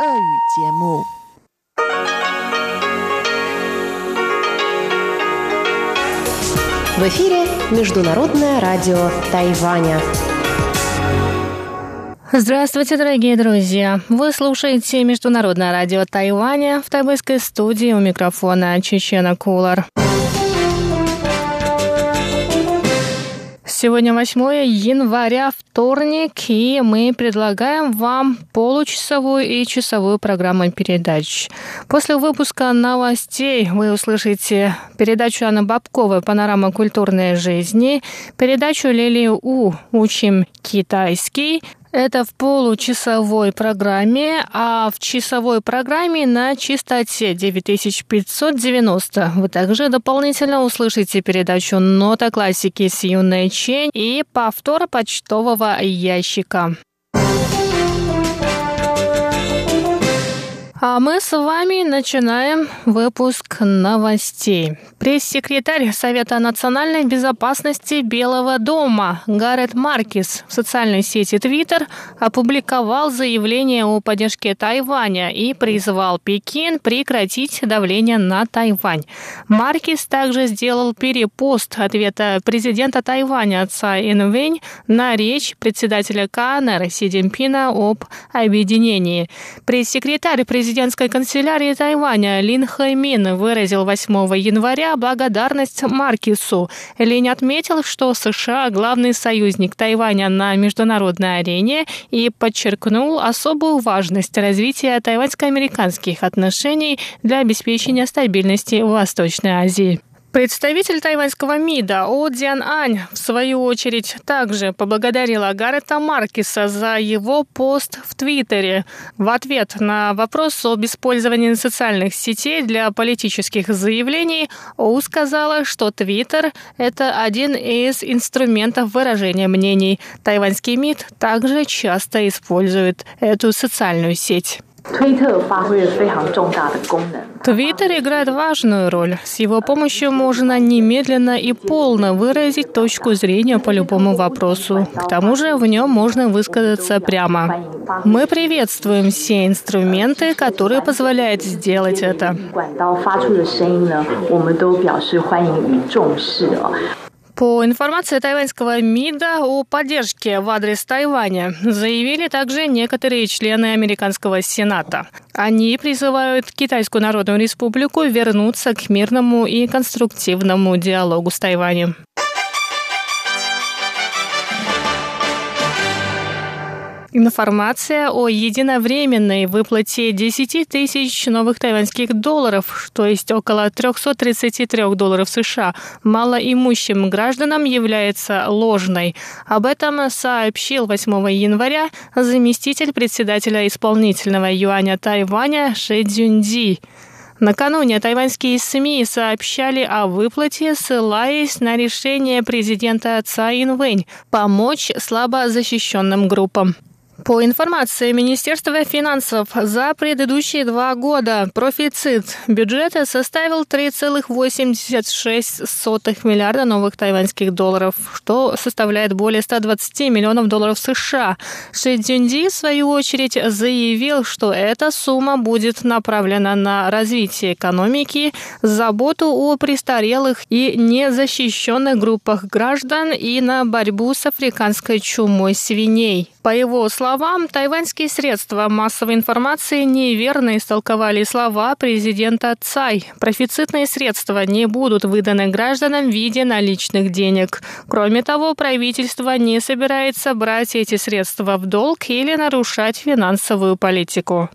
В эфире Международное радио Тайваня. Здравствуйте, дорогие друзья! Вы слушаете Международное радио Тайваня в тайвайской студии у микрофона Чечена Кулар. Сегодня 8 января, вторник, и мы предлагаем вам получасовую и часовую программу передач. После выпуска новостей вы услышите передачу Анны Бабковой «Панорама культурной жизни», передачу Лили У «Учим китайский», это в получасовой программе, а в часовой программе на частоте 9590 вы также дополнительно услышите передачу «Нота классики» с Юной Чень и повтор почтового ящика. А мы с вами начинаем выпуск новостей. Пресс-секретарь Совета национальной безопасности Белого дома Гаррет Маркис в социальной сети Twitter опубликовал заявление о поддержке Тайваня и призвал Пекин прекратить давление на Тайвань. Маркис также сделал перепост ответа президента Тайваня Цай Инвэнь на речь председателя КНР Си Цзиньпина об объединении. Пресс-секретарь президента президентской канцелярии Тайваня Лин Хаймин выразил 8 января благодарность Маркису. Лин отметил, что США – главный союзник Тайваня на международной арене и подчеркнул особую важность развития тайваньско-американских отношений для обеспечения стабильности в Восточной Азии. Представитель тайваньского МИДа О Диан Ань, в свою очередь, также поблагодарила Гаррета Маркиса за его пост в Твиттере. В ответ на вопрос об использовании социальных сетей для политических заявлений О сказала, что Твиттер – это один из инструментов выражения мнений. Тайваньский МИД также часто использует эту социальную сеть. Твиттер играет важную роль. С его помощью можно немедленно и полно выразить точку зрения по любому вопросу. К тому же в нем можно высказаться прямо. Мы приветствуем все инструменты, которые позволяют сделать это. По информации тайваньского МИДа о поддержке в адрес Тайваня заявили также некоторые члены американского Сената. Они призывают Китайскую Народную Республику вернуться к мирному и конструктивному диалогу с Тайванем. Информация о единовременной выплате 10 тысяч новых тайваньских долларов, то есть около 333 долларов США, малоимущим гражданам является ложной. Об этом сообщил 8 января заместитель председателя исполнительного юаня Тайваня Ше Цзюньди. Накануне тайваньские СМИ сообщали о выплате, ссылаясь на решение президента Цай Инвэнь помочь слабо защищенным группам. По информации Министерства финансов, за предыдущие два года профицит бюджета составил 3,86 миллиарда новых тайваньских долларов, что составляет более 120 миллионов долларов США. Ши Цзюньди, в свою очередь, заявил, что эта сумма будет направлена на развитие экономики, заботу о престарелых и незащищенных группах граждан и на борьбу с африканской чумой свиней. По его словам, тайваньские средства массовой информации неверно истолковали слова президента Цай. Профицитные средства не будут выданы гражданам в виде наличных денег. Кроме того, правительство не собирается брать эти средства в долг или нарушать финансовую политику.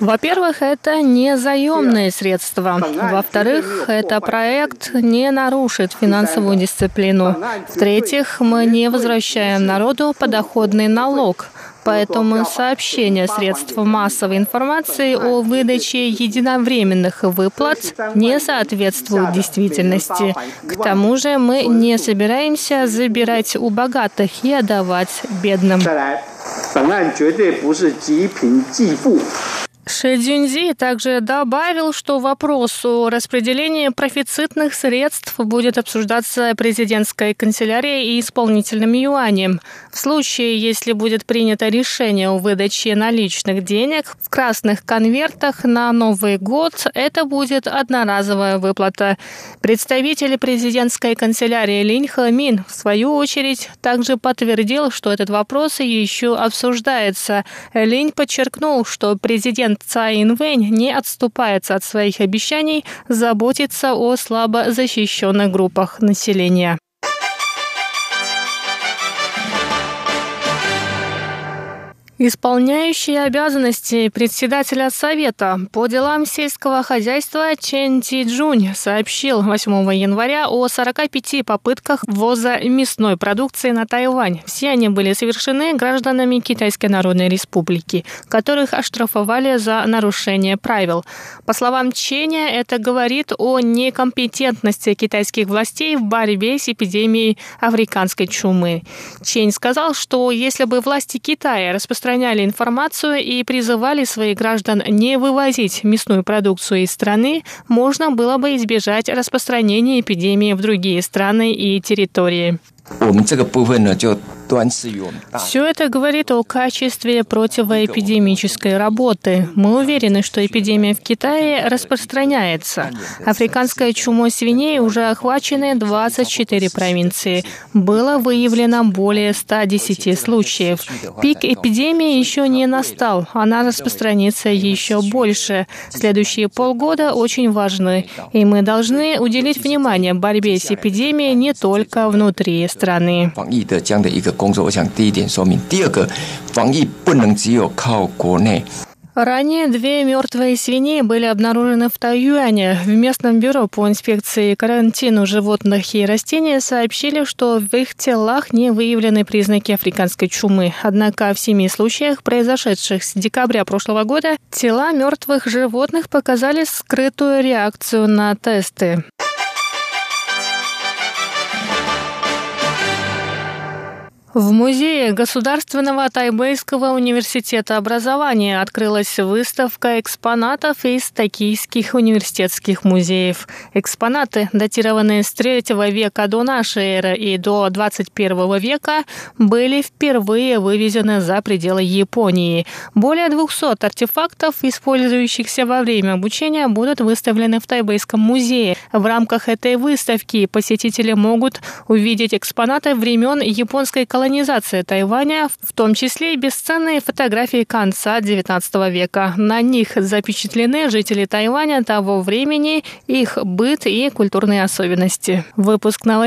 Во-первых, это не заемные средства. Во-вторых, это проект не нарушит финансовую дисциплину. В-третьих, мы не возвращаем народу подоходный налог. Поэтому сообщение средств массовой информации о выдаче единовременных выплат не соответствует действительности. К тому же мы не собираемся забирать у богатых и отдавать бедным. 本案绝对不是极贫济富。Шэдзюньзи также добавил, что вопрос о распределении профицитных средств будет обсуждаться президентской канцелярией и исполнительным юанем. В случае, если будет принято решение о выдаче наличных денег в красных конвертах на Новый год, это будет одноразовая выплата. Представитель президентской канцелярии Линь Хамин, в свою очередь, также подтвердил, что этот вопрос еще обсуждается. Линь подчеркнул, что президент Цай Инвэнь не отступается от своих обещаний заботиться о слабо защищенных группах населения. Исполняющий обязанности председателя Совета по делам сельского хозяйства Чен Ти Джунь сообщил 8 января о 45 попытках ввоза мясной продукции на Тайвань. Все они были совершены гражданами Китайской Народной Республики, которых оштрафовали за нарушение правил. По словам Ченя, это говорит о некомпетентности китайских властей в борьбе с эпидемией африканской чумы. Чень сказал, что если бы власти Китая распространяли распространяли информацию и призывали своих граждан не вывозить мясную продукцию из страны, можно было бы избежать распространения эпидемии в другие страны и территории. 我们这个部分呢，就 все это говорит о качестве противоэпидемической работы. Мы уверены, что эпидемия в Китае распространяется. Африканская чумой свиней уже охвачены 24 провинции. Было выявлено более 110 случаев. Пик эпидемии еще не настал. Она распространится еще больше. Следующие полгода очень важны, и мы должны уделить внимание борьбе с эпидемией не только внутри страны. 工作，我想第一点说明，第二个，防疫不能只有靠国内。Ранее две мертвые свиньи были обнаружены в Тайюане. В местном бюро по инспекции карантину животных и растений сообщили, что в их телах не выявлены признаки африканской чумы. Однако в семи случаях, произошедших с декабря прошлого года, тела мертвых животных показали скрытую реакцию на тесты. В музее Государственного Тайбэйского университета образования открылась выставка экспонатов из токийских университетских музеев. Экспонаты, датированные с III века до нашей эры и до 21 века, были впервые вывезены за пределы Японии. Более 200 артефактов, использующихся во время обучения, будут выставлены в Тайбэйском музее. В рамках этой выставки посетители могут увидеть экспонаты времен японской колонизации колонизация Тайваня, в том числе и бесценные фотографии конца XIX века. На них запечатлены жители Тайваня того времени, их быт и культурные особенности. Выпуск новостей